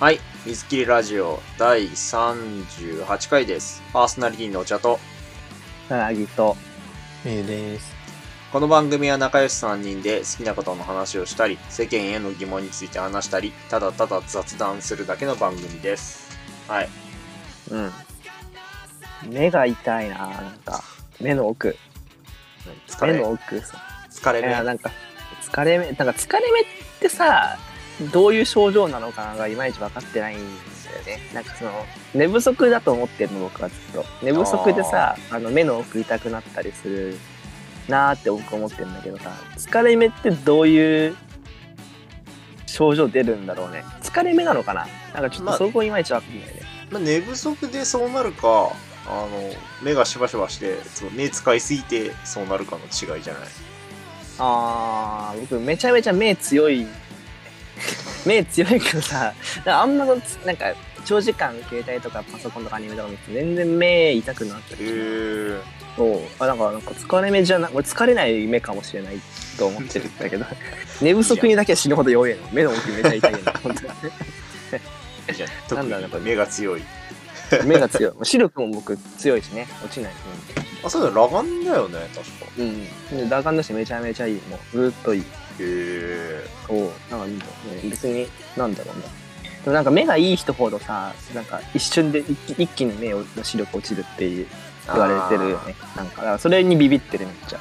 はい。水切りラジオ第38回です。パーソナリティのお茶と、さなぎと、めいです。この番組は仲良し3人で好きなことの話をしたり、世間への疑問について話したり、ただただ雑談するだけの番組です。はい。うん。目が痛いななんか、目の奥。疲れ目の、奥さ。い疲れ目や、なんか、疲れ目、なんか疲れ目ってさ、どういう症状なのかがいまいち分かってないんだよね。なんかその、寝不足だと思ってるの、僕はずっと。寝不足でさ、あの、目の奥痛くなったりするなーって僕思ってるんだけどさ、疲れ目ってどういう症状出るんだろうね。疲れ目なのかな？なんかちょっまあとそこいまいち分かんないね。まあ、寝不足でそうなるか、あの、目がしばしばして、そう目使いすぎてそうなるかの違いじゃない？あー、僕めちゃめちゃ目強い。目強いけどさ、あんまなんか長時間携帯とかパソコンとかアニメとか見て全然目痛くなってへる。ー。そう。あ、なんか、なんか疲れ目じゃな、俺疲れない目かもしれないと思ってるんだけど、寝不足にだけは死ぬほど弱いの。目の奥めちゃ痛いの。本当になんだ目が強い。目が強い。視力も僕強いしね。落ちない。あ、そうだよ、裸眼だよね、確か。うん。うん。で、打感だしめちゃめちゃいい。もう、ずーっといい。へえ。そう、なんかいいんだよね。別に、なんだろうね。でもなんか目がいい人ほどさ、なんか一瞬で一気一気に目の視力落ちるっていう言われてるよね。なんか、だからそれにビビってるめっちゃ。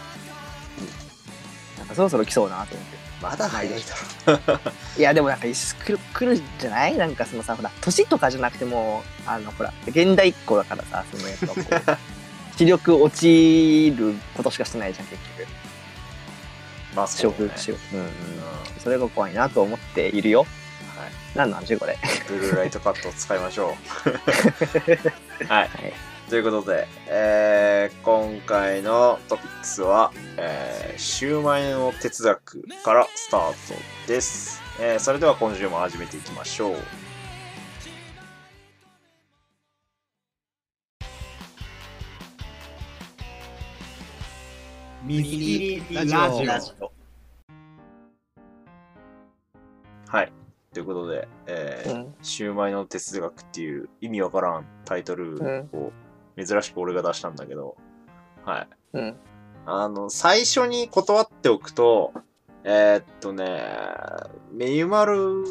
うん。なんかそろそろ来そうなと思って。まだ早いだろ。いや、でもなんか一来る来るんじゃない？なんかそのさ、ほら、年とかじゃなくても、あの、ほら、現代っ子だからさ、そのやっぱこう、視力落ちることしかしてないじゃん、結局。まあ、そう、ね。食しよう。うんうんうん。それが怖いなと思っているよ。はい。何の話これ。ブルーライトカットを使いましょう。はい。はい。ということで、えー、今回のトピックスは、えー、シューマイの哲学からスタートです。えー、それでは今週も始めていきましょう。水切りラジオ。ラジオ。はい。ということで、えーうん。シューマイの哲学っていう意味わからんタイトルを珍しく俺が出したんだけど、はい。うん。あの、最初に断っておくと、えーっとね、メユマル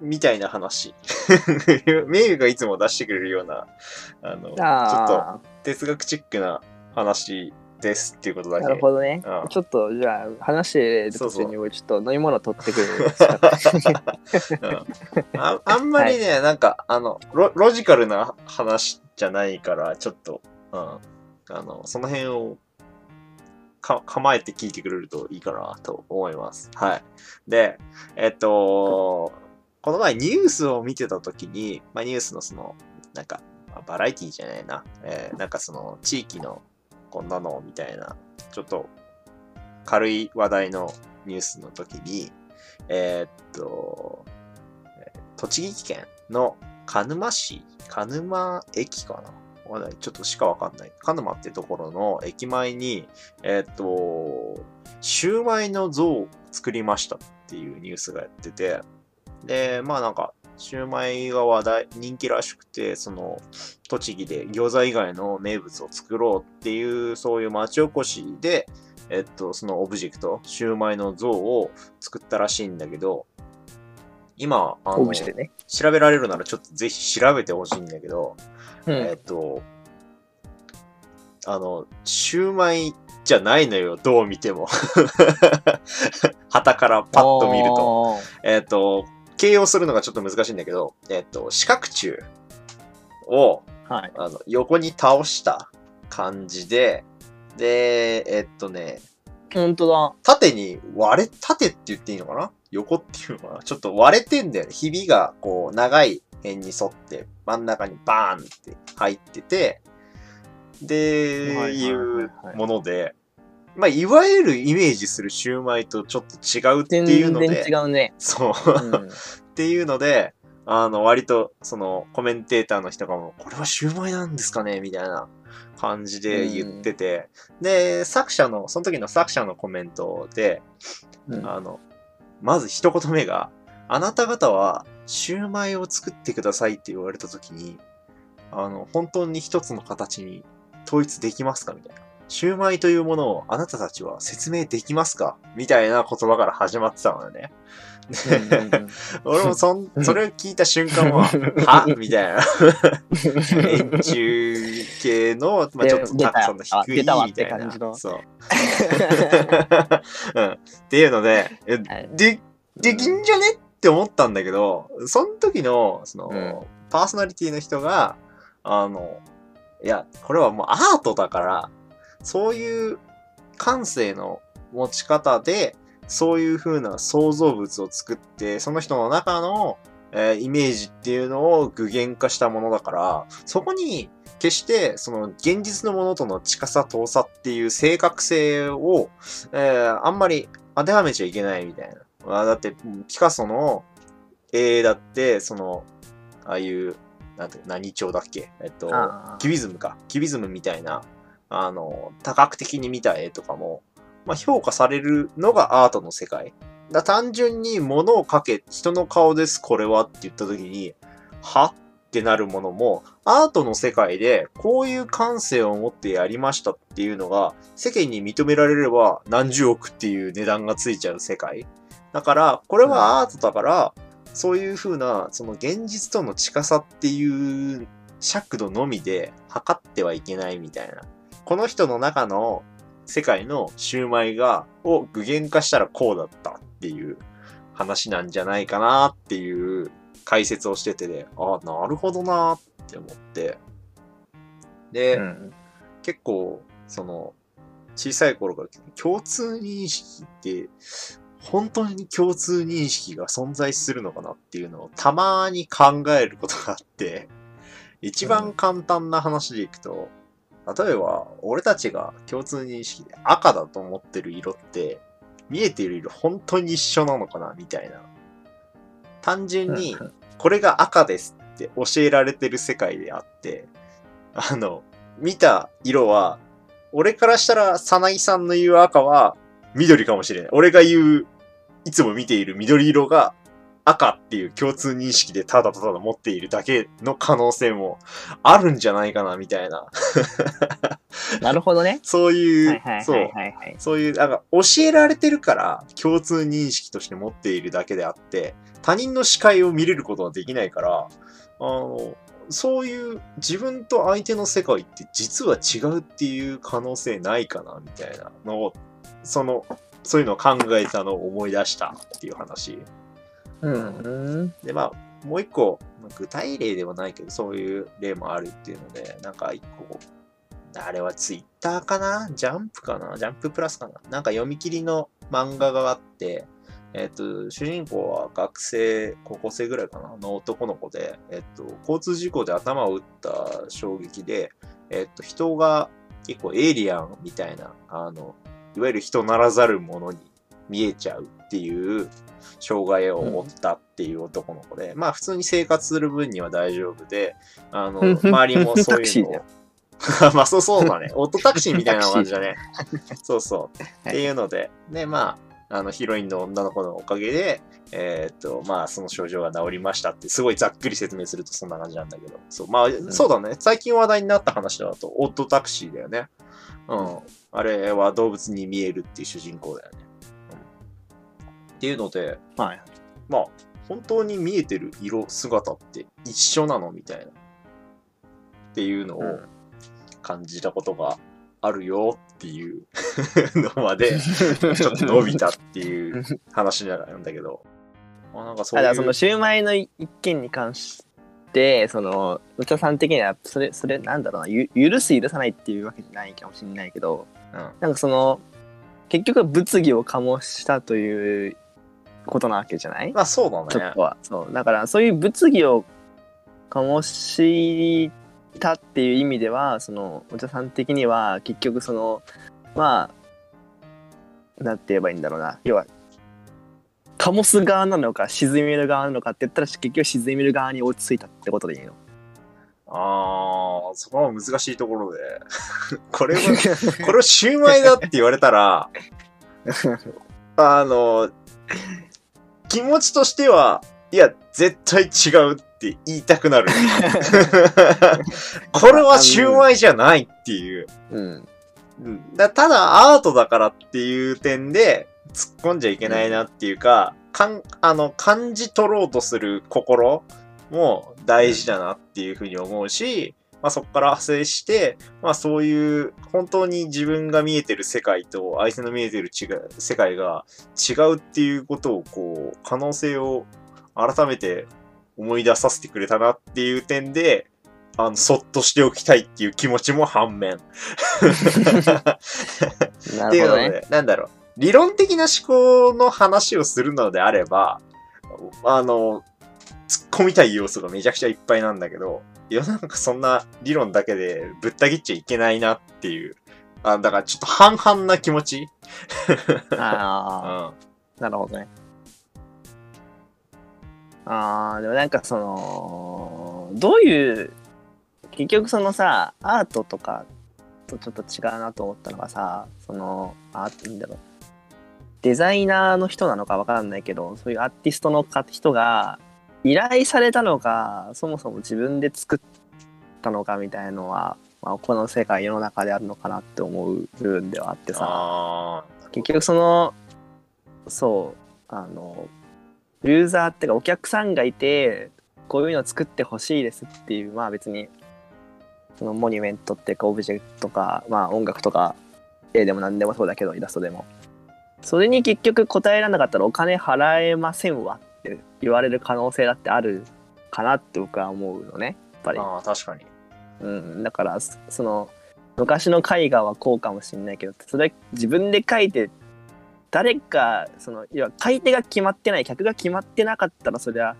みたいな話。メユがいつも出してくれるような、あの、ちょっとあ哲学チックな話ですっていうことだあ、け。なるほどねうん。ちょっと、じゃあ、話してる途中に俺ちょっと飲み物取ってくる。うん ああんまりね、なんか、あのロ、ロジカルな話じゃないから、ちょっと、うん。あの、その辺を、か、構えて聞いてくれるといいかなと思います。はい。で、えっと、この前ニュースを見てた時に、まあ、ニュースのその、なんか、まあバラエティじゃないな。えーなんかその、地域のこんなのみたいな、ちょっと軽い話題のニュースの時に、えーっと、栃木県の鹿沼市、鹿沼駅かな？ちょっとしかわかんない。鹿沼ってところの駅前に、えーっと、シューマイの像を作りましたっていうニュースがやってて、で、まあなんか、シューマイが話題、人気らしくて、その、栃木で餃子以外の名物を作ろうっていう、そういう町おこしで、えっと、そのオブジェクト、シューマイの像を作ったらしいんだけど、今、あのね。調べられるならちょっとぜひ調べてほしいんだけど、うん。えっと、あの、シューマイじゃないのよ、どう見ても。旗からパッと見ると。と。えっと、形容するのがちょっと難しいんだけど、えっと、四角柱をはい。あの横に倒した感じで、で、えっとね、本当だ。縦に割れ、縦って言っていいのかな？横っていうのかな？ちょっと割れてんだよね。ひびがこう長い辺に沿って真ん中にバーンって入ってて、で、いうもので、まあ、いわゆるイメージするシューマイとちょっと違うって全いうので、然違うね。そう。うん。っていうので、あの、割と、その、コメンテーターの人がも、これはシューマイなんですかねみたいな感じで言ってて、で、作者の、その時の作者のコメントで、うんあの、まず一言目が、あなた方はシューマイを作ってくださいって言われた時に、あの、本当に一つの形に統一できますかみたいな。シューマイというものをあなたたちは説明できますか？みたいな言葉から始まってたのよね。うんうんうん 俺もそん、それを聞いた瞬間は、は？みたいな。円柱系の、まあちょっと出た高さの低いみたいなって感じ。のそう。うん。っていうので、で、できんじゃね？って思ったんだけど、その時の、その、うんパーソナリティの人が、あの、いや、これはもうアートだから、そういう感性の持ち方で、そういう風な創造物を作って、その人の中の、えーイメージっていうのを具現化したものだから、そこに決してその現実のものとの近さ遠さっていう正確性を、えーあんまり当てはめちゃいけないみたいな。まあだって、ピカソの絵だって、その、ああいう、なんて、何調だっけ？えっと、キュビズムか。キュビズムみたいな、あの、多角的に見た絵とかも、まあ、評価されるのがアートの世界。だ単純に物を描け、人の顔です、これはって言った時に、はってなるものも、アートの世界でこういう感性を持ってやりましたっていうのが、世間に認められれば何十億っていう値段がついちゃう世界。だから、これはアートだから、そういう風な、その現実との近さっていう尺度のみで測ってはいけないみたいな。この人の中の世界のシューマイが、を具現化したらこうだったっていう話なんじゃないかなっていう解説をしててで、ああ、なるほどなって思って。で、うん。結構、その、小さい頃から共通認識って、本当に共通認識が存在するのかなっていうのをたまに考えることがあって、一番簡単な話でいくと、例えば、俺たちが共通認識で赤だと思ってる色って、見えている色本当に一緒なのかなみたいな。単純に、これが赤ですって教えられてる世界であって、あの、見た色は、俺からしたら、さなぎさんの言う赤は緑かもしれない。俺が言う、いつも見ている緑色が赤っていう共通認識でただただ持っているだけの可能性もあるんじゃないかな、みたいな。なるほどね。そういう、そう。そういう、なんか、教えられてるから、共通認識として持っているだけであって、他人の視界を見れることはできないから、あの、そういう自分と相手の世界って実は違うっていう可能性ないかな、みたいなのを、その、そういうのを考えたのを思い出したっていう話。うん。で、まあ、もう一個、具体例ではないけど、そういう例もあるっていうので、なんか一個、あれはツイッターかな？ジャンプかな？ジャンププラスかな？なんか読み切りの漫画があって、えっ、と、主人公は学生、高校生ぐらいかな？の男の子で、えっ、と、交通事故で頭を打った衝撃で、えっ、と、人が結構エイリアンみたいな、あの、いわゆる人ならざるものに見えちゃうっていう障害を負ったっていう男の子で、まあ普通に生活する分には大丈夫で、あの、周りもそういうのを。まあそうそうだね。オートタクシーみたいな感じだね。そうそう。っていうので、で、まあ、あの、ヒロインの女の子のおかげで、えーっと、まあ、その症状が治りましたって、すごいざっくり説明するとそんな感じなんだけど。そう、まあ、そうだね。最近話題になった話だと、オートタクシーだよね。うん。あれは動物に見えるっていう主人公だよね。うん。っていうので、はい。まあ、本当に見えてる色、姿って一緒なのみたいな。っていうのをうん感じたことがあるよっていう のまで、ちょっと伸びたっていう話なんだけど。まあ、なんかそういう。あだそのシューマイの一件に関してその内田さん的にはそれそれなんだろうなゆ許す許さないっていうわけじゃないかもしれないけどうんなんかその結局物議を醸したということなわけじゃない、まあそうだね。ちょっと。は。そう。だからそういう物議を醸したっていう意味ではその内田さん的には結局そのまあなんて言えばいいんだろうな。要は醸す側なのか沈める側なのかって言ったら結局沈める側に落ち着いたってことでいいの。ああ、そこは難しいところで。これは、これをシューマイだって言われたら、あの、気持ちとしては、いや、絶対違うって言いたくなる。これはシューマイじゃないっていう。うん。うんだただアートだからっていう点で突っ込んじゃいけないなっていうか、かん、あの、感じ取ろうとする心も大事だなっていうふうに思うし、まあそこから派生して、まあそういう本当に自分が見えてる世界と相手の見えてる違う世界が違うっていうことをこう、可能性を改めて思い出させてくれたなっていう点で、あの、そっとしておきたいっていう気持ちも反面。な っていうので。なんだろう、理論的な思考の話をするのであれば、あの、込みたい要素がめちゃくちゃいっぱいなんだけど、世の中そんな理論だけでぶった切っちゃいけないなっていう、あだからちょっと半々な気持ち。ああ、なるほどね。ああ、でもなんかその、どういう、結局そのさ、アートとかとちょっと違うなと思ったのがさ、その、あなんだろう。デザイナーの人なのかわかんないけど、そういうアーティストのか人が依頼されたのか、そもそも自分で作ったのかみたいなのは、まあ、この世界世の中であるのかなって思う部分ではあってさ。あ結局そのそうあのユーザーっていうかお客さんがいてこういうの作ってほしいですっていうまあ別にそのモニュメントっていうかオブジェとかまあ音楽とか絵でも何でもそうだけどイラストでもそれに結局答えられなかったらお金払えませんわって言われる可能性だってあるかなって僕は思うのねやっぱりー。あー、確かに。うん、だからそその昔の絵画はこうかもしれないけどそれ自分で描いて誰かそのいや買い手が決まってない客が決まってなかったらそりゃ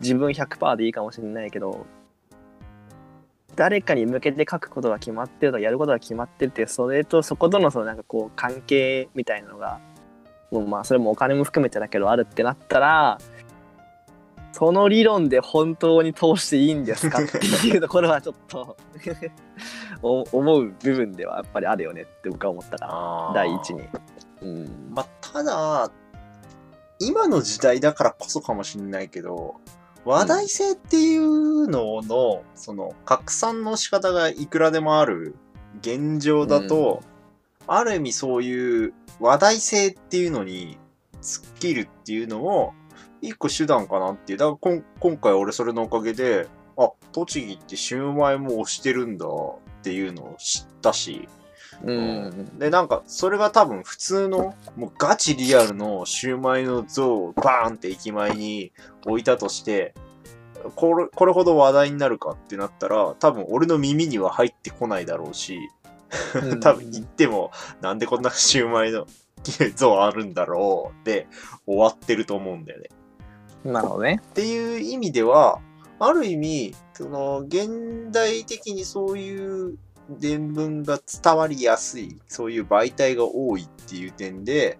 自分100%でいいかもしれないけど誰かに向けて描くことが決まってるとかやることが決まってるってそれとそことのそのなんかこう関係みたいなのがもうまあそれもお金も含めてだけどあるってなったらその理論で本当に通していいんですかっていうところはちょっと お思う部分ではやっぱりあるよねって僕は思ったから第一に。うん、まあ、ただ、今の時代だからこそかもしれないけど、話題性っていうのの、その、拡散の仕方がいくらでもある現状だと、ある意味そういう話題性っていうのに突っ切るっていうのも、一個手段かなっていう。だからこん今回俺それのおかげで、あ、栃木ってシューマイも推してるんだっていうのを知ったし、うん。で、なんか、それが多分普通の、もうガチリアルのシューマイの像をバーンって駅前に置いたとして、これ、これほど話題になるかってなったら、多分俺の耳には入ってこないだろうし、多分言っても、なんでこんなシューマイの像あるんだろうで終わってると思うんだよね。なるほどね。っていう意味では、ある意味、その、現代的にそういう伝聞が伝わりやすい、そういう媒体が多いっていう点で、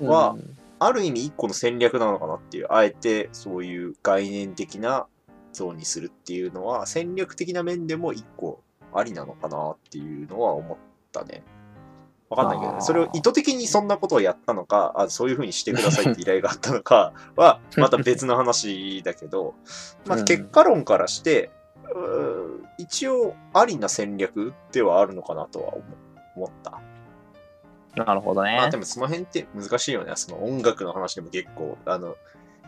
はうんある意味一個の戦略なのかなっていう、あえてそういう概念的な像にするっていうのは、戦略的な面でも一個ありなのかなっていうのは思ったね。わかんないけどね。それを意図的にそんなことをやったのか、あそういう風にしてくださいって 依頼があったのかは、また別の話だけど、まあうん結果論からして、うー一応ありな戦略ではあるのかなとは思思った。なるほどねまあで。もその辺って難しいよね。その音楽の話でも結構、あの、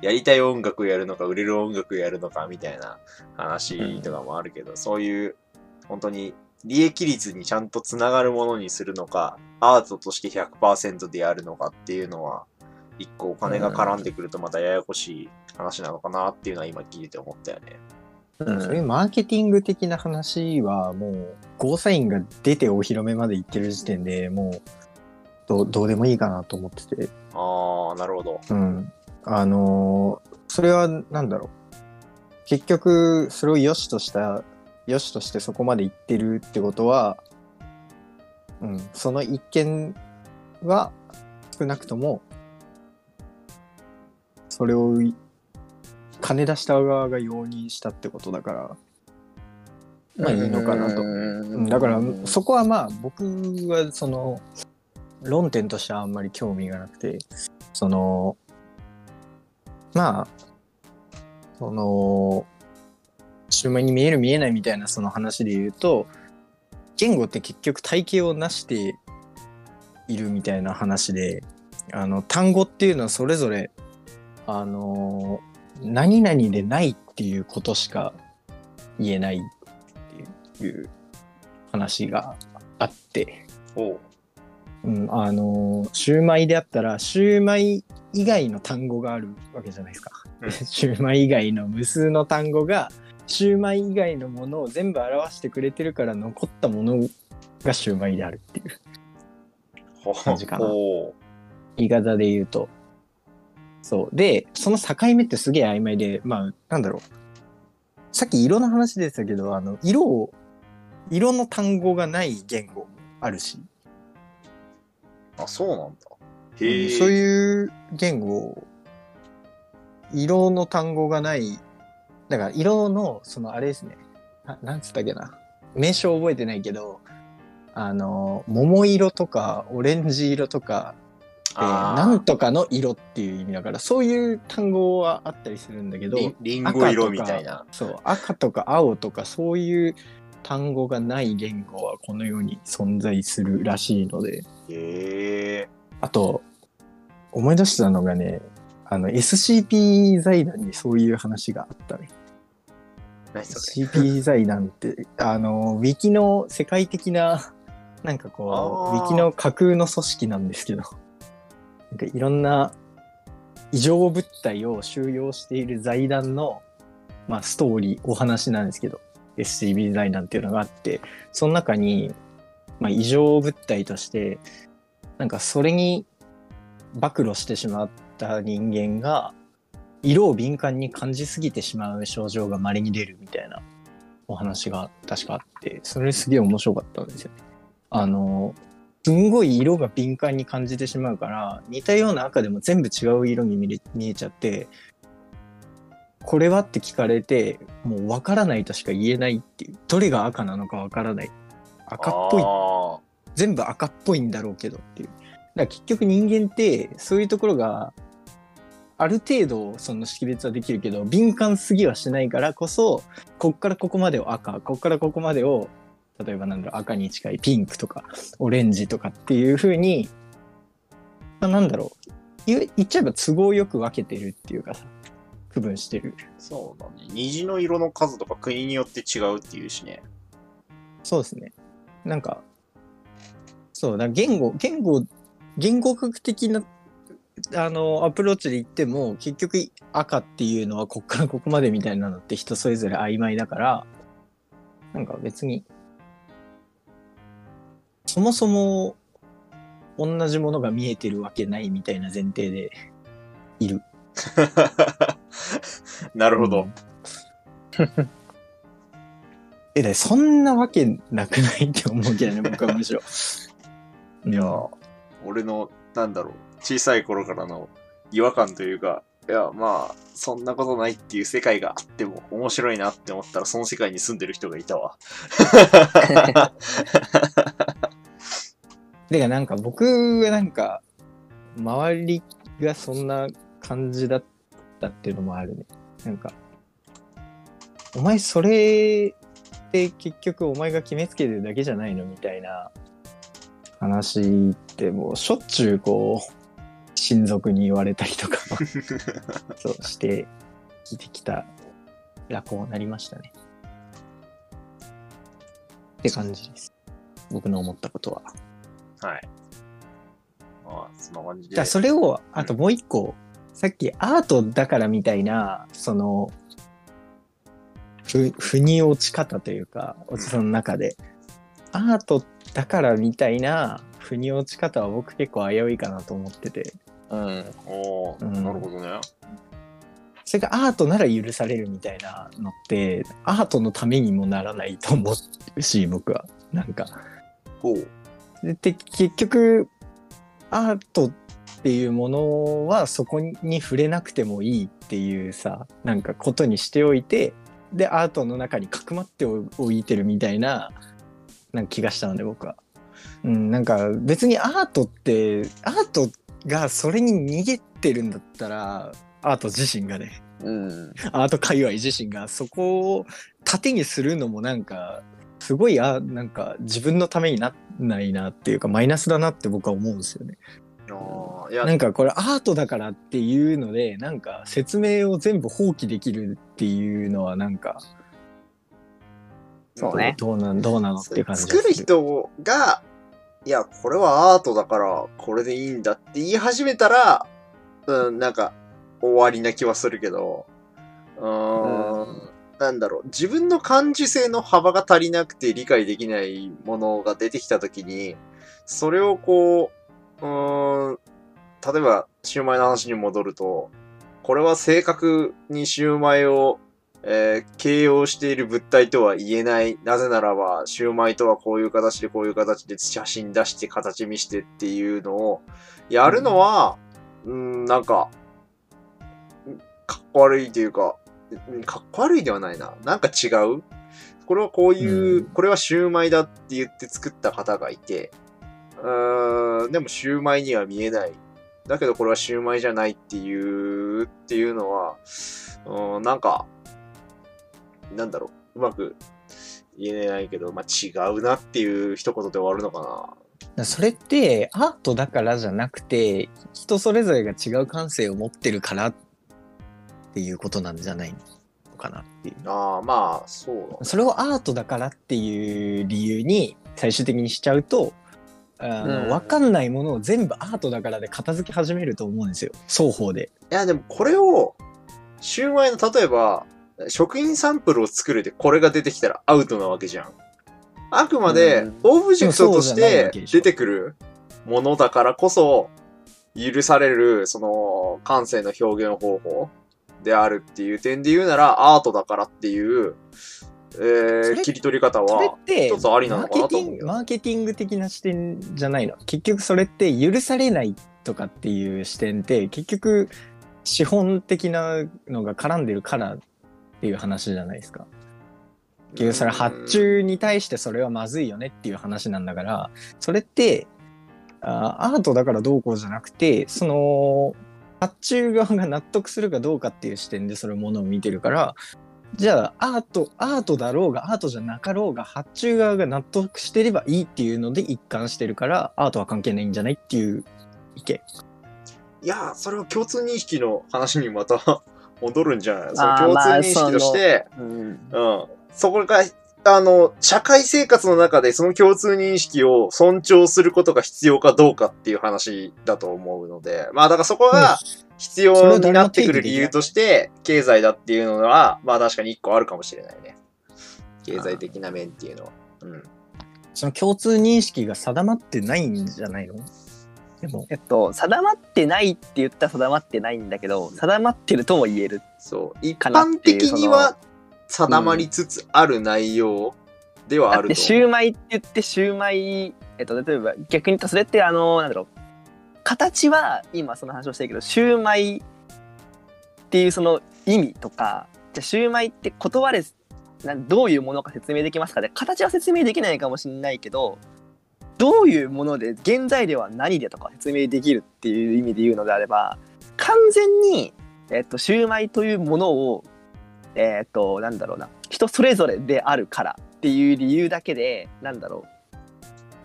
やりたい音楽やるのか、売れる音楽やるのかみたいな話とかもあるけど、そういう、本当に利益率にちゃんとつながるものにするのか、アートとして100%でやるのかっていうのは、一個お金が絡んでくるとまたややこしい話なのかなっていうのは今聞いてて思ったよね。うんそういうマーケティング的な話はもうゴーサインが出てお披露目まで行ってる時点でもうどうどうでもいいかなと思ってて、ああ、なるほど。うん、あのーそれはなんだろう結局それを良しとした良しとしてそこまで行ってるってことは、うん、その一件は少なくともそれをい金出した側が容認したってことだからまあいいのかなと。うんだからそこはまあ僕はその論点としてはあんまり興味がなくてそのまあ、その、シューマイに見える見えないみたいなその話で言うと、言語って結局体系を成しているみたいな話で、あの、単語っていうのはそれぞれ、あの、何々でないっていうことしか言えないっていう話があって、おううん、あのーシューマイであったら、シューマイ以外の単語があるわけじゃないですか。うん シューマイ以外の無数の単語が、シューマイ以外のものを全部表してくれてるから残ったものがシューマイであるっていうほ感じかな言い方で言うと。そう。で、その境目ってすげえ曖昧で、まあ、なんだろう。さっき色の話でしたけど、あの、色を、色の単語がない言語もあるし、あ、そうなんだ。へえ。そういう言語、色の単語がない、だから色の、そのあれですね、ななんつったっけな、名称覚えてないけど、あの、桃色とかオレンジ色とか、えーなんとかの色っていう意味だから、そういう単語はあったりするんだけど、リンリンゴ色みたいな。そう、赤とか青とかそういう単語がない言語はこの世に存在するらしいので、へえ。あと、思い出したのがね、あの、SCP 財団にそういう話があったね。SCP 財団って、あの、ウィキの世界的な、なんかこう、ウィキの架空の組織なんですけど、なんかいろんな異常物体を収容している財団の、まあ、ストーリー、お話なんですけど、SCP 財団っていうのがあって、その中に、まあ、異常物体として、なんかそれに暴露してしまった人間が、色を敏感に感じすぎてしまう症状が稀に出るみたいなお話が確かあって、それすげえ面白かったんですよね。あの、すんごい色が敏感に感じてしまうから、似たような赤でも全部違う色に見えちゃって、これはって聞かれて、もうわからないとしか言えないっていう。どれが赤なのかわからない。赤っぽいあ全部赤っぽいんだろうけどっていう。だから結局人間ってそういうところがある程度その識別はできるけど敏感すぎはしないからこそこっからここまでを赤こっからここまでを例えばなんだろう赤に近いピンクとかオレンジとかっていう風に、まあ、なんだろう言っちゃえば都合よく分けてるっていうかさ区分してるーそうだね。虹の色の数とか国によって違うっていうしね。そうですね。なんか、そうだ、言語、言語、言語学的な、あの、アプローチで言っても、結局赤っていうのはこっから ここまでみたいなのって人それぞれ曖昧だから、なんか別に、そもそも同じものが見えてるわけないみたいな前提でいる。なるほど。え、だそんなわけなくないって思うけどね、僕はむしろ。いやー、俺の、なんだろう、小さい頃からの違和感というか、いや、まあ、そんなことないっていう世界があっても面白いなって思ったら、その世界に住んでる人がいたわ。てかなんか僕はなんか周りがそんな感じだったっていうのもあるね。なんか、お前それって結局お前が決めつけてるだけじゃないのみたいな話ってもうしょっちゅうこう親族に言われたりとか そうして聞いてきたらこうなりましたね。って感じです。僕の思ったことは。はい。まあ、そんな感じで。じゃあそれをあともう一個、さっきアートだからみたいなそのふ腑に落ち方というかおじさんの中でアートだからみたいな腑に落ち方は僕結構危ういかなと思っててうん。なるほどね。それがアートなら許されるみたいなのってアートのためにもならないと思うし僕はなんかほう。でて結局アートっていうものはそこに触れなくてもいいっていうさなんかことにしておいてでアートの中にかくまっておいてるみたいななんか気がしたので僕は。うん、なんか別にアートってアートがそれに逃げてるんだったらアート自身がねうん。アート界隈自身がそこを盾にするのもなんかすごいあなんか自分のためにならないなっていうかマイナスだなって僕は思うんですよね。いやなんかこれアートだからっていうのでなんか説明を全部放棄できるっていうのはなんかそうね。どうなんどうなのっていう感じが作るす人が、いや、これはアートだから、これでいいんだって言い始めたら、うん、なんか、終わりな気はするけど、うーん、なんだろう、自分の感受性の幅が足りなくて理解できないものが出てきたときに、それをこう、うーん、例えば、シューマイの話に戻ると、これは正確にシューマイをえー形容している物体とは言えない。なぜならば、シューマイとはこういう形でこういう形で写真出して形見してっていうのをやるのは、うん、なんか、んかっこ悪いというか、うんかっこ悪いではないな。なんか違う？これはこういう、うんこれはシューマイだって言って作った方がいて、うーん、でもシューマイには見えない。だけどこれはシューマイじゃないっていう、っていうのは、うん、なんか、なんだろう、うまく言えないけど、まあ、違うなっていう一言で終わるのかな。それってアートだからじゃなくて人それぞれが違う感性を持ってるからっていうことなんじゃないのかなっていう。ああ、まあ、そうだねそれをアートだからっていう理由に最終的にしちゃうとあの、うん分かんないものを全部アートだからで片付け始めると思うんですよ双方で。いや、でもこれを、シューマイの、例えば、食品サンプルを作るでこれが出てきたらアウトなわけじゃん。あくまでうん、オブジェクトとして出てくるものだからこそ、許される、その、感性の表現方法であるっていう点で言うなら、アートだからっていう、えー、切り取り方は、て一つありなのかなと思うよ。マーケティングマーケティング的な視点じゃないの？結局それって許されないとかっていう視点って結局資本的なのが絡んでるからっていう話じゃないですか。結局それ発注に対してそれはまずいよねっていう話なんだからそれってあアートだからどうこうじゃなくてその発注側が納得するかどうかっていう視点でそれものを見てるからじゃあアートアートだろうがアートじゃなかろうが発注側が納得してればいいっていうので一貫してるからアートは関係ないんじゃないっていう意見。いや、それは共通認識の話にまた戻るんじゃない？その共通認識として、うん。うん。そこが、あの、社会生活の中でその共通認識を尊重することが必要かどうかっていう話だと思うので、まあだからそこが必要になってくる理由として、経済だっていうのは、まあ確かに一個あるかもしれないね。経済的な面っていうのは。うん。その共通認識が定まってないんじゃないの？でもえっと、定まってないって言ったら定まってないんだけど、定まってるとも言える。そう。一般的には定まりつつある内容ではあると思う。シューマイって言って、シューマイ、えっと、例えば逆に言ったらそれって、あの、なんだろう、形は今その話をしてるけど、シューマイっていうその意味とか、じゃあシューマイって断れなんどういうものか説明できますかで形は説明できないかもしれないけどどういうもので原材料は何でとか説明できるっていう意味で言うのであれば完全に、えっと、シューマイというものをえっとなんだろうな人それぞれであるからっていう理由だけでなんだろう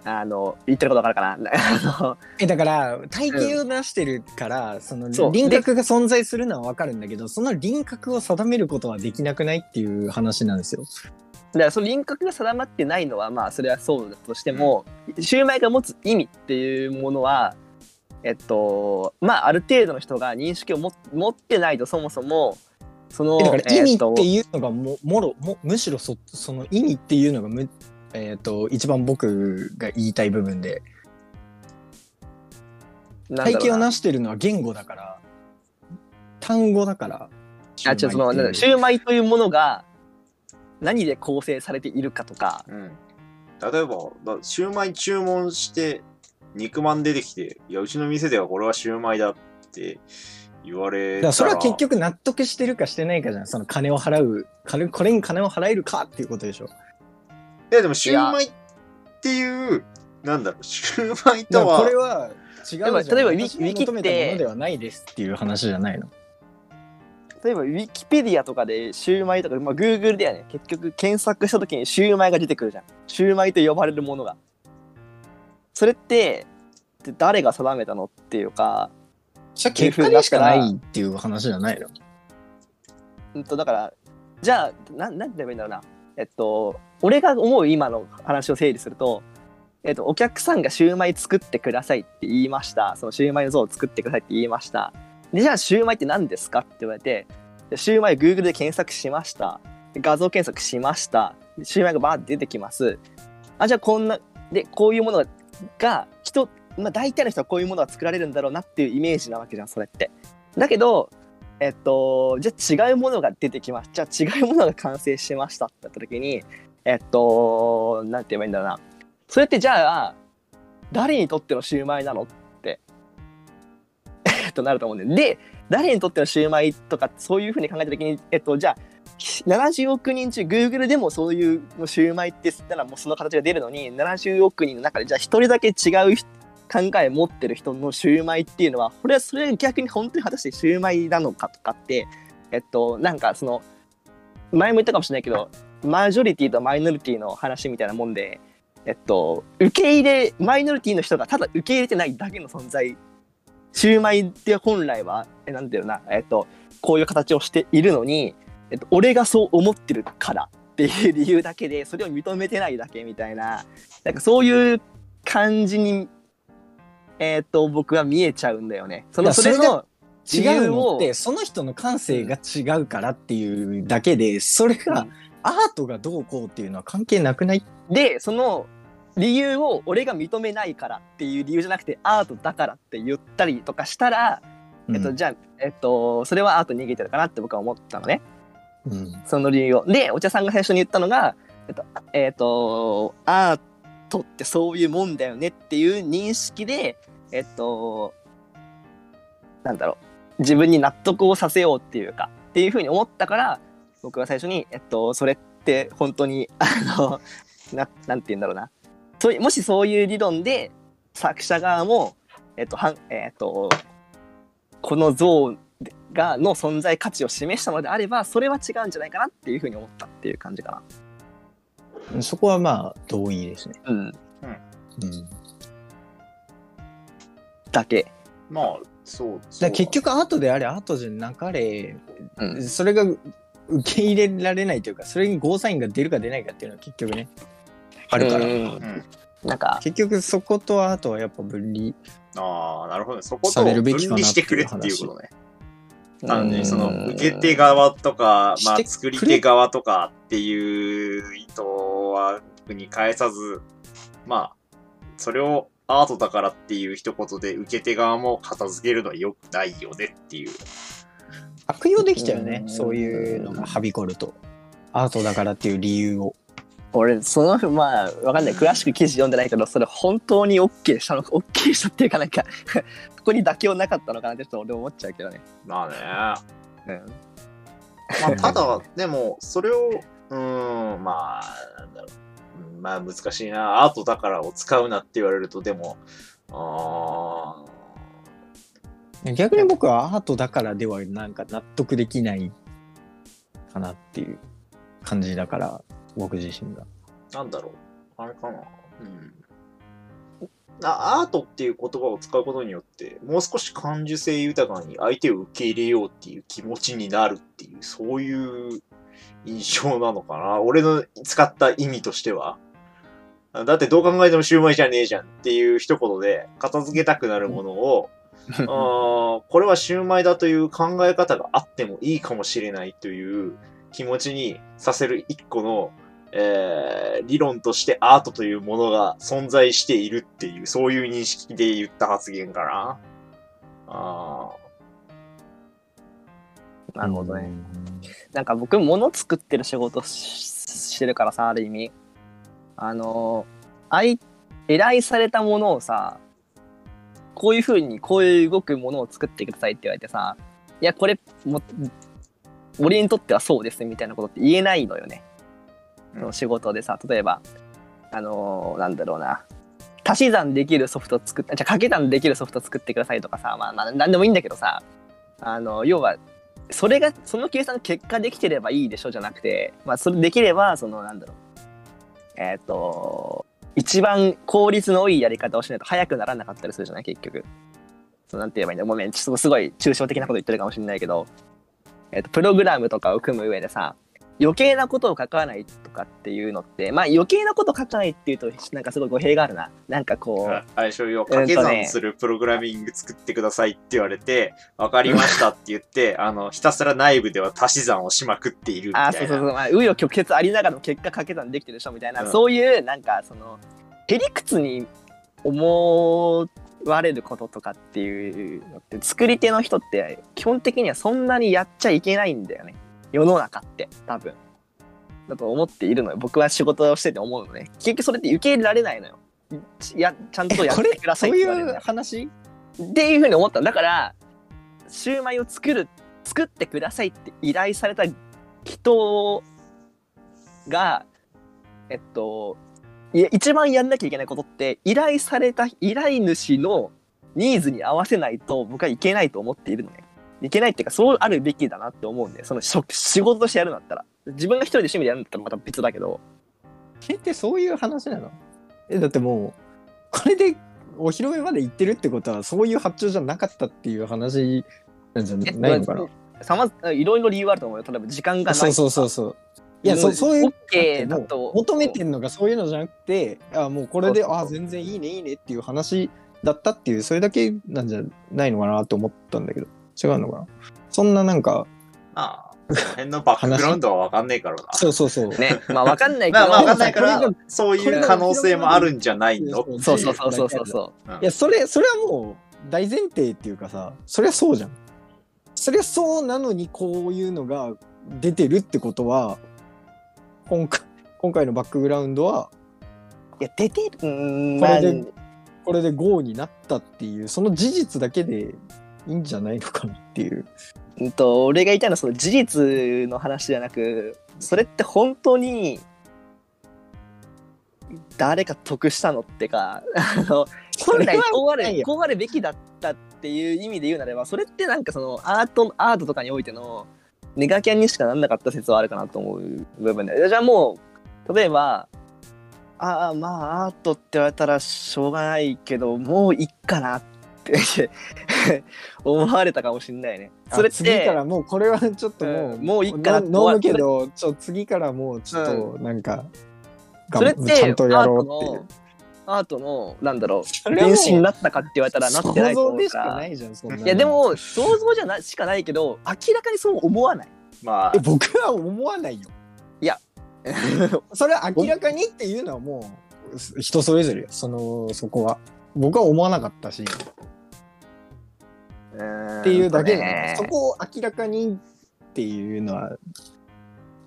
あの言ってることわかるかな？あのえだから体型を出してるから、そのそう輪郭が存在するのは分かるんだけどその輪郭を定めることはできなくないっていう話なんですよ。だからその輪郭が定まってないのはまあそれはそうだとしても、シューマイが持つ意味っていうものはえっとまあある程度の人が認識をも持ってないとそもそもその意味っていうのがももろもむしろそその意味っていうのがむ、えー、と一番僕が言いたい部分で体型をなしてるのは言語だから単語だから。あ違うそのなんだろうシューマイというものが何で構成されているかとかうん。例えば、だシューマイ注文して、肉まん出てきて、いや、うちの店ではこれはシューマイだって言われたら。それは結局納得してるかしてないかじゃんその金を払う金これに金を払えるかっていうことでしょ。いや、でもシューマイっていう、なんだろう、シューマイとはこ、れは違うじゃん例えばウィ私がウィキってものではないですっていう話じゃないの。例えばウィキペディアとかでシューマイとか、まあ、Google ではね。結局検索した時にシューマイが出てくるじゃん。シューマイと呼ばれるものが。それってで誰が定めたのっていうかじゃあ結果でしかないっていう話じゃないの？うんとだからじゃあなんなんて言えばいいんだろうな。えっと俺が思う今の話を整理するとえっと、お客さんがシューマイ作ってくださいって言いました。そのシューマイの像を作ってくださいって言いました。で、じゃあシューマイって何ですか？って言われて、シューマイ Google で検索しました。画像検索しました。シューマイがバーって出てきます。あ、じゃあこんな、で、こういうものが、人、まあ大体の人はこういうものが作られるんだろうなっていうイメージなわけじゃん、それって。だけど、えっと、じゃあ違うものが出てきます。じゃあ違うものが完成しましたってなった時に、えっと、なんて言えばいいんだろうな。それってじゃあ誰にとってのシューマイなの？となると思うんだよで誰にとってのシューマイとかそういうふうに考えた時にえっとじゃあ70億人中 Google でもそういうシューマイって言ったらもうその形が出るのに70億人の中でじゃあ一人だけ違う考え持ってる人のシューマイっていうのはこれはそれ逆に本当に果たしてシューマイなのかとかってえっとなんかその前も言ったかもしれないけどマジョリティとマイノリティの話みたいなもんでえっと、受け入れ、マイノリティの人がただ受け入れてないだけの存在。シューマイって本来は、えなんていうのな、えっと、こういう形をしているのに、えっと、俺がそう思ってるからっていう理由だけで、それを認めてないだけみたいな、なんかそういう感じに、えっと、僕は見えちゃうんだよね。その、それの違うのをってその人の感性が違うからっていうだけでそれが、うんアートがどうこうっていうのは関係なくない？で、その理由を俺が認めないからっていう理由じゃなくてアートだからって言ったりとかしたら、えっと、うんじゃあ、えっと、それはアートに逃げてるかなって僕は思ったのね。うんその理由を。で、お茶さんが最初に言ったのが、えっと、えっと、アートってそういうもんだよねっていう認識で、えっと、なんだろう、自分に納得をさせようっていうか、っていうふうに思ったから、僕は最初に、えっと、それって本当に、あの、ななんて言うんだろうな。そういもしそういう理論で、作者側も、えっと、はんえっと、この像がの存在価値を示したのであればそれは違うんじゃないかなっていうふうに思ったっていう感じかそこはまあ同意ですね。な。うん。うんだけ。まあ、そう。だ結局アートであれアートじゃなかれ、うんそれが受け入れられないというかそれにゴーサインが出るか出ないかっていうのは結局ねあるから、うん。うん。なんか、結局そことアートはやっぱ分離ああ、なるほどね。そことされる分べきかな離してくれっていうことね。単にそのうん。受け手側とか、まあしてくれ。作り手側とかっていう意図はに返さず、まあ、それをアートだからっていう一言で受け手側も片付けるのは良くないよねっていう。悪用できちゃうよね。うんそういうのがはびこると。アートだからっていう理由を俺、その、まあ、わかんない。詳しく記事読んでないけど、それ本当に OK したのか、OK したっていうかなんか、ここに妥協なかったのかなってちょっと俺思っちゃうけどね。まあね。うん。まあ、ただ、でも、それを、うーん、まあ、なんだろう。うんまあ、難しいな。アートだからを使うなって言われると、でも、あ逆に僕はアートだからではなんか納得できないかなっていう感じだから僕自身がーなんだろう。あれかな。うん。あアートっていう言葉を使うことによって、もう少し感受性豊かに相手を受け入れようっていう気持ちになるっていう、そういう印象なのかな。俺の使った意味としては。だってどう考えてもシューマイじゃねえじゃんっていう一言で片付けたくなるものを、あーこれはシューマイだという考え方があってもいいかもしれないという気持ちにさせる一個の、えー理論としてアートというものが存在しているっていう、そういう認識で言った発言かな。あなるほどね。なんか僕、物作ってる仕事してるからさ、ある意味。あの、あい、依頼されたものをさ、こういう風に、こういう動くものを作ってくださいって言われてさ、いや、これ、も、俺にとってはそうですみたいなことって言えないのよね。の仕事でさ、例えば、あのなんだろうな。足し算できるソフト作って、じゃあ掛け算できるソフト作ってくださいとかさ、まあ、まあ、なんでもいいんだけどさ、あの、要は、それがその計算結果できてればいいでしょじゃなくてまあそれできればそのなんだろう。えっ、と一番効率のいいやり方をしないと早くならなかったりするじゃない？結局。そうなんて言えばいいんだ？ごめんちょっとすごい抽象的なこと言ってるかもしれないけど、えっとプログラムとかを組む上でさ余計なことを書かないとかっていうのってまあ余計なこと書かないっていうとなんかすごい語弊があるな。なんかこう、相性よ、うんとね。掛け算するプログラミング作ってくださいって言われて、わかりましたって言って、あの、ひたすら内部では足し算をしまくっているみたいな。あそうそうそう、まあ、紆余曲折ありながらも結果掛け算できてるでしょみたいな、うん。そういうなんかそのへりくつに思われることとかっていうのって作り手の人って基本的にはそんなにやっちゃいけないんだよね世の中って多分。だと思っているのよ。僕は仕事をしてて思うのね。結局それって受け入れられないのよ。いやちゃんとやってくださいそういうって言われるのよ。話？っていうふうに思った。だからシューマイを作る作ってくださいって依頼された人がえっと一番やんなきゃいけないことって依頼された依頼主のニーズに合わせないと僕はいけないと思っているのね。いけないっていうかそうあるべきだなって思うんでその職仕事としてやるんだったら。自分が一人で趣味でやるんだったらまた別だけど。それってそういう話なの？えだってもうこれでお披露目まで行ってるってことはそういう発注じゃなかったっていう話なんじゃない？のかな？さまいろいろ理由あると思うよ。例えば時間がないそうそうそうそういやそそういう OK だと。求めてんのがそういうのじゃなくてあもうこれでそうそうそうあ全然いいねいいねっていう話だったっていうそれだけなんじゃないのかなと思ったんだけど違うのかな？そんななんかまあ、その辺のバックグラウンドはわかんねえからな。そうそうそう。ねまあわかんないけど まあまあわかんないからそういう可能性もあるんじゃないの？そうそうそうそうそうそう。うん。いやそれそれはもう大前提っていうかさそりゃそうじゃん。そりゃそうなのにこういうのが出てるってことは今回今回のバックグラウンドはいや出てる。これでまあこれで GO になったっていうその事実だけでいいんじゃないのかなっていう。うんと俺が言いたいのはその事実の話じゃなくそれって本当に誰か得したのってかあの本来こうあるこうあるべきだったっていう意味で言うならばそれってなんかそのアートアートとかにおいてのネガキャンにしかなんなかった説はあるかなと思う部分で。じゃあもう例えばああまあアートって言われたらしょうがないけどもういっかなって 思われたかもしれないね。それってあ次からもうこれはちょっともう、うんもういいかなの飲むけどちょ次からもうちょっとなんか、がそれってちゃんとやろうっていう。アートのなんだろうそれはもう電子になったかって言われたらなってないと思う想像でしかかないやでも想像じゃなしかないけど明らかにそう思わない。まあえ、僕は思わないよ。いや。それは明らかにっていうのはもう人それぞれよそのそこは。僕は思わなかったしっていうだけそこを明らかにっていうのは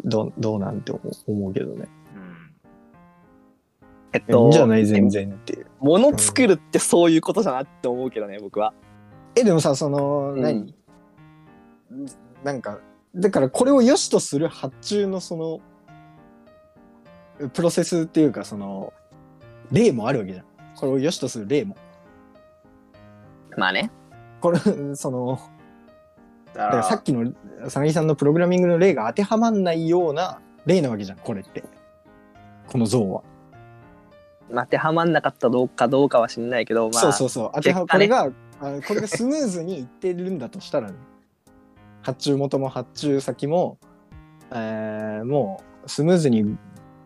どうどうなんて思うけどね。うん。えっいいんじゃとない全然っていう。物作るってそういうことだなって思うけどね僕は。えでもさその、うん。何？なんかだからこれを良しとする発注のそのプロセスっていうかその例もあるわけじゃん。これを良しとする例も。まあねこれ そのだかららさっきのさなぎさんのプログラミングの例が当てはまんないような例なわけじゃんこれって。この像は、まあ当てはまんなかったどうかどうかは知んないけどまあそうそうそう。当てはね。これがあこれがスムーズにいってるんだとしたらね。発注元も発注先も、えーもうスムーズに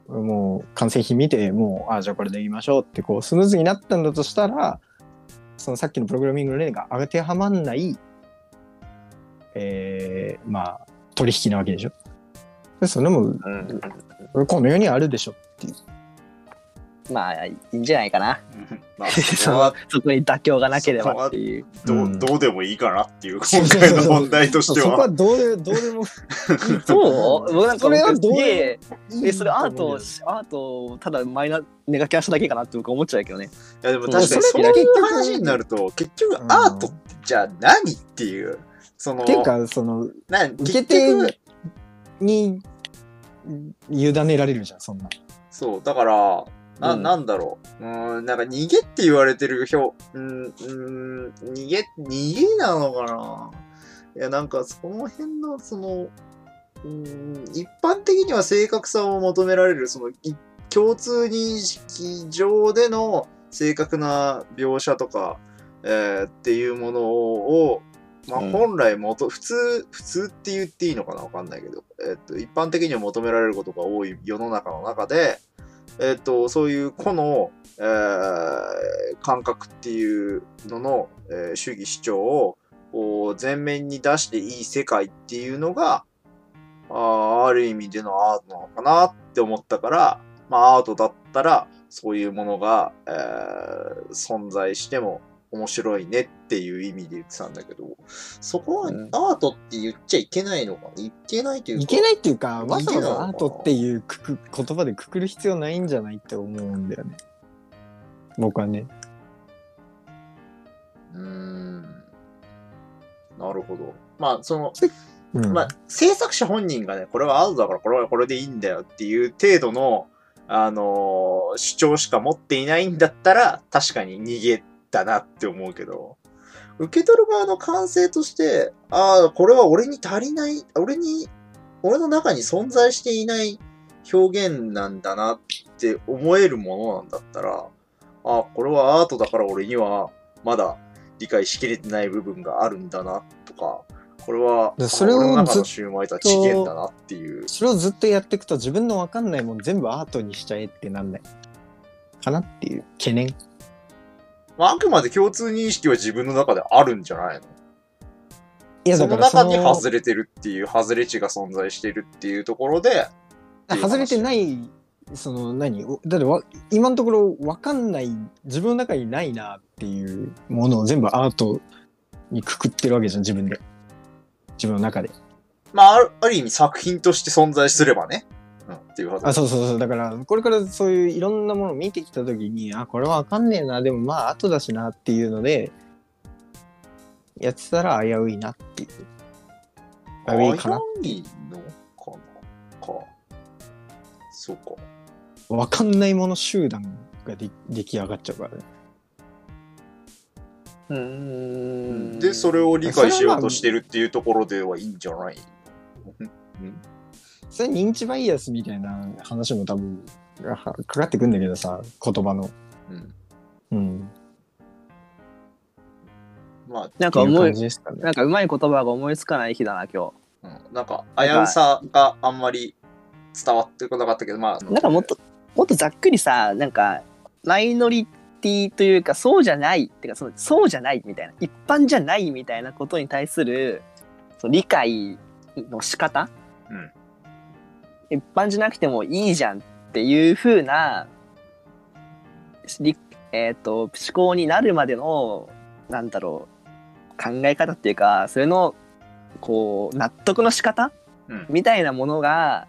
もう完成品見てもうあじゃあこれでいきましょうってこうスムーズになったんだとしたらそのさっきのプログラミングの例が当てはまんない、えーまあ取引なわけでしょ。でそれもうん。この世にあるでしょまあいいんじゃないかな。う んまあ、そこはそこに妥協がなければっていう。どう,、うん。どうでもいいかなっていう、今回の問題としてそこはは。どうでどうでもそう？僕なんかそれはどうすげえいいえそれアートアートをただマイナネガキャンしただけかなって僕思っちゃうけどね。いやでも確かにそそういう話になると、結局うん。アートってじゃあ何っていう、その、っていうかそのなん受け手に委ねられるじゃんそんな。そう、だから、な、うん。なんだろう。うーん、なんか逃げって言われてる表、うん、うん、逃げ、逃げなのかな。いや、なんか、その辺の、その、うーん、一般的には正確さを求められる、その、い共通認識上での正確な描写とか、えーっていうものを、まあ、うん。本来もと、普通、普通って言っていいのかなわかんないけど、えーっと、一般的には求められることが多い世の中の中で、えっと、そういう個の、えー感覚っていうのの、えー主義主張をこう前面に出していい世界っていうのが、あある意味でのアートなのかなって思ったから、まあアートだったらそういうものが、えー存在しても面白いねっていう意味で言ってたんだけど、そこはうんアートって言っちゃいけないのかな？いけないというか。いけないっていうか、わざわざアートっていうくく言葉でくくる必要ないんじゃないって思うんだよね。僕はね。うーん。なるほど。まあ、その、うん。まあ、制作者本人がね、これはアートだからこれはこれでいいんだよっていう程度の、あのー主張しか持っていないんだったら、確かに逃げたなって思うけど、受け取る側の感性として、ああ、これは俺に足りない、俺に、俺の中に存在していない表現なんだなって思えるものなんだったら、ああ、これはアートだから俺にはまだ理解しきれてない部分があるんだなとか、これは、でそれを俺の中ずシューマイとは違えんだなっていう。それをずっとやっていくと自分のわかんないもん全部アートにしちゃえってなんない。かなっていう懸念。まあ、あくまで共通認識は自分の中であるんじゃないの？いやその中に外れてるっていう、外れ値が存在してるっていうところで、外れてない、その何？おだってわ今のところわかんない、自分の中にないなっていうものを全部アートにくくってるわけじゃん、自分で。自分の中で。まあ、あるある意味作品として存在すればね。うん、っていうはず。あ、そうそうそう。だから、これからそういういろんなものを見てきたときに、あ、これはわかんねえな、でもまあ後だしなっていうので、やってたら危ういなっていう。危ういかな。危ういのかな？か。そうか。わかんないもの集団がで出来上がっちゃうからね。うーんで、それを理解しようとしてるっていうところではいいんじゃない？うんそれ認知バイアスみたいな話も多分はかかってくんだけどさ、言葉の。うん。うん。まあ、なんか思いっていう感じですかね。なんかうまい言葉が思いつかない日だな今うん、なんか、危うさがあんまり伝わってこなかったけど、まあ、日なんかもっともっとざっくりさなんかマイノリティというかそうじゃないっていうかそのそうじゃないみたいな一般じゃないみたいなことに対するその理解の仕方、うん一般じゃなくてもいいじゃんっていう風なりえっ、と思考になるまでのなんだろう考え方っていうかそれのこう納得の仕方、うんみたいなものが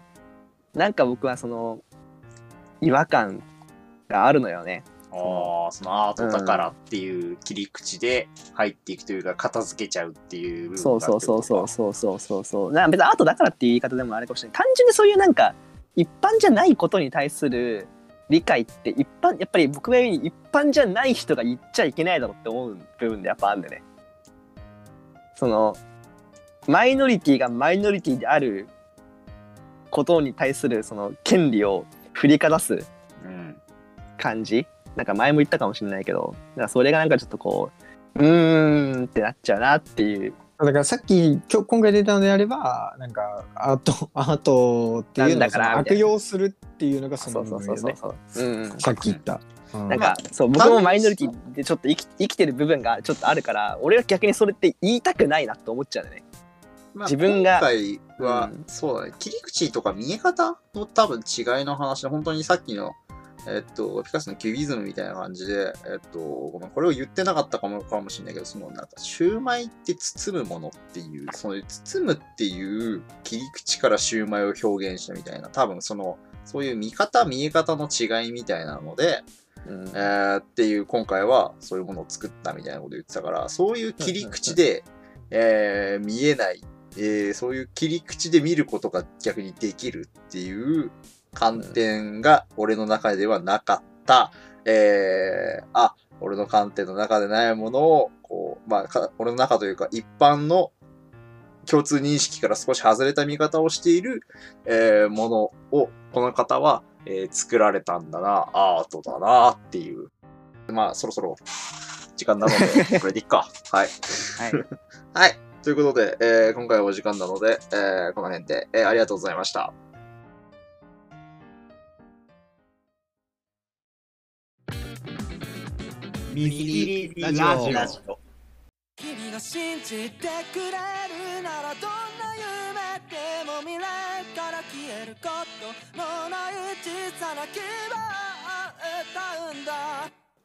なんか僕はその違和感があるのよね。ああ、そのアートだからっていう切り口で入っていくというか、片付けちゃうっていう部分そうそうそうそうう。そうそうそうそうな別にアートだからっていう言い方でもあれかもしれない単純にそういうなんか一般じゃないことに対する理解って一般やっぱり僕が言うに一般じゃない人が言っちゃいけないだろうって思う部分でやっぱあるんだよねそのマイノリティがマイノリティであることに対するその権利を振りかざすうん。なんか前も言ったかもしれないけどなんかそれがなんかちょっとこううーんってなっちゃうなっていう。だからさっき今日今回出たのであればなんかアートアートっていうのなんだを悪用するっていうのがそそのうそうそうそうそう、うんうん、さっき言った。うん。なんか、そう僕もマイノリティでちょっと生き生きてる部分がちょっとあるから俺は逆にそれって言いたくないなって思っちゃうね。まあ自分が今回は、うん。そうだね、切り口とか見え方の多分違いの話で、本当にさっきの、えっと、ピカソのキュビズムみたいな感じで、えっと、ごめんこれを言ってなかったかもかもしれないけど、そのなんか、シューマイって包むものっていう、その包むっていう切り口からシューマイを表現したみたいな、多分その、そういう見方、見え方の違いみたいなので、うん。えーっていう今回はそういうものを作ったみたいなこと言ってたからそういう切り口で、えー見えない、えーそういう切り口で見ることが逆にできるっていう観点が俺の中ではなかった、えーあ俺の観点の中でないものをこう、まあ、か俺の中というか一般の共通認識から少し外れた見方をしている、えーものを、この方は、えー作られたんだな、アートだなっていう。まあ、そろそろ時間なので、これでいっか。はい。はい。はい。ということで、えー今回はお時間なので、えーこの辺で、えーありがとうございました。水切りラジオラジオ。君が信じてくれるならどんな夢でも未来から消えることのない小さな希望を歌うんだ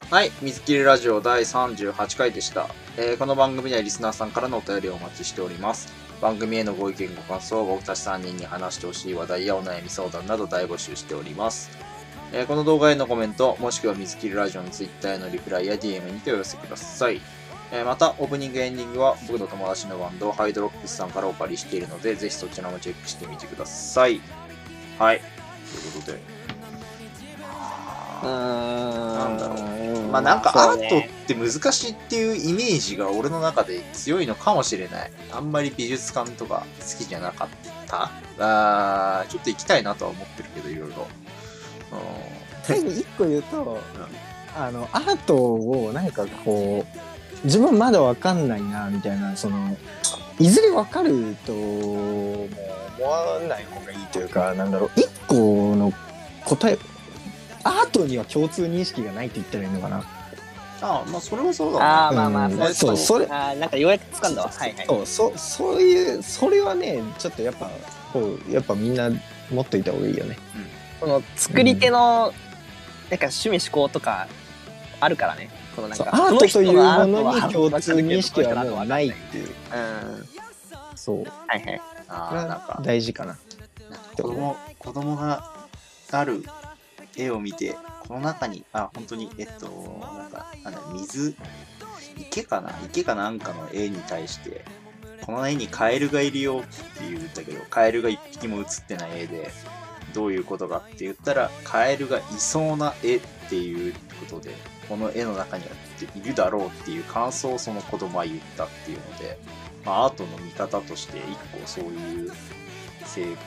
はい。水切りラジオ第38回でした、えーこの番組ではリスナーさんからのお便りをお待ちしております。番組へのご意見ご感想、僕たち3人に話してほしい話題やお悩み相談など大募集しております。えーこの動画へのコメント、もしくは水切りラジオの Twitter へのリプライや DM にてお寄せください。えーまた、オープニングエンディングは僕の友達のバンド、ハイドロックスさんからお借りしているので、ぜひそちらもチェックしてみてください。はい。ということで。うーん。なんだろうまあなんかアートって難しいっていうイメージが俺の中で強いのかもしれない。あんまり美術館とか好きじゃなかった。あーちょっと行きたいなとは思ってるけど、いろいろ。最後一個言うと、あのアートをなんかこう自分まだわかんないなみたいなそのいずれわかるとも思わない方がいいというかなんだろう一個の答えアートには共通認識がないって言ったらいいのかな。ああ、まあそれはそうだね。ああ、まあまあ、うんそうそうそれあーなんかようやく掴んだわ。はいはい。そうそそういうそれはねちょっとやっぱこうやっぱみんな持っといた方がいいよね。その作り手の、なんか趣味思考とかあるからね。このなんか、そうアートというものに共通認認識はもうないっていううん。はそういはい。ああ、なんか、大事かな。なんか子供、子供がある絵を見て、この中に、あ、本当に、えっと、なんか、なんだ、水、池かな？池かなんかの絵に対して、この絵にカエルがいるよって言うんだけど、カエルが一匹も写ってない絵で、どういうことかって言ったら、カエルがいそうな絵っていうことで、この絵の中にはいるだろうっていう感想をその子供は言ったっていうので、まあ、アートの見方として一個そういう性、うん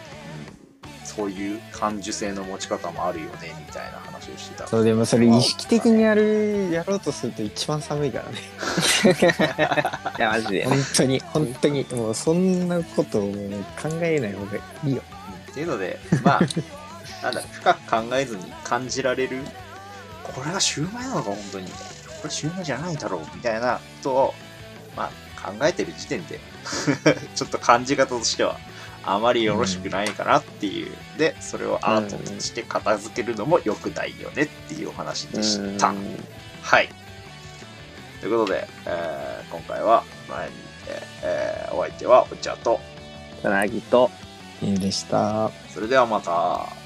そういう感受性の持ち方もあるよねみたいな話をしてた。そうでもそれ意識的にやるやろうとすると一番寒いからね。いや、マジで。本当に本当にもうそんなことを考えない方がいいよ。っていうので、まあ、なんだ、深く考えずに感じられる、これがシューマイなのか、本当に。これシューマイじゃないだろう、みたいなことを、まあ、考えてる時点で、ちょっと感じ方としては、あまりよろしくないかなっていう。で、それをアートとして片付けるのも良くないよねっていうお話でした。うんはい。ということで、えー今回は前に、えーお相手はお茶と、つなぎと、ゆうでした。それではまた。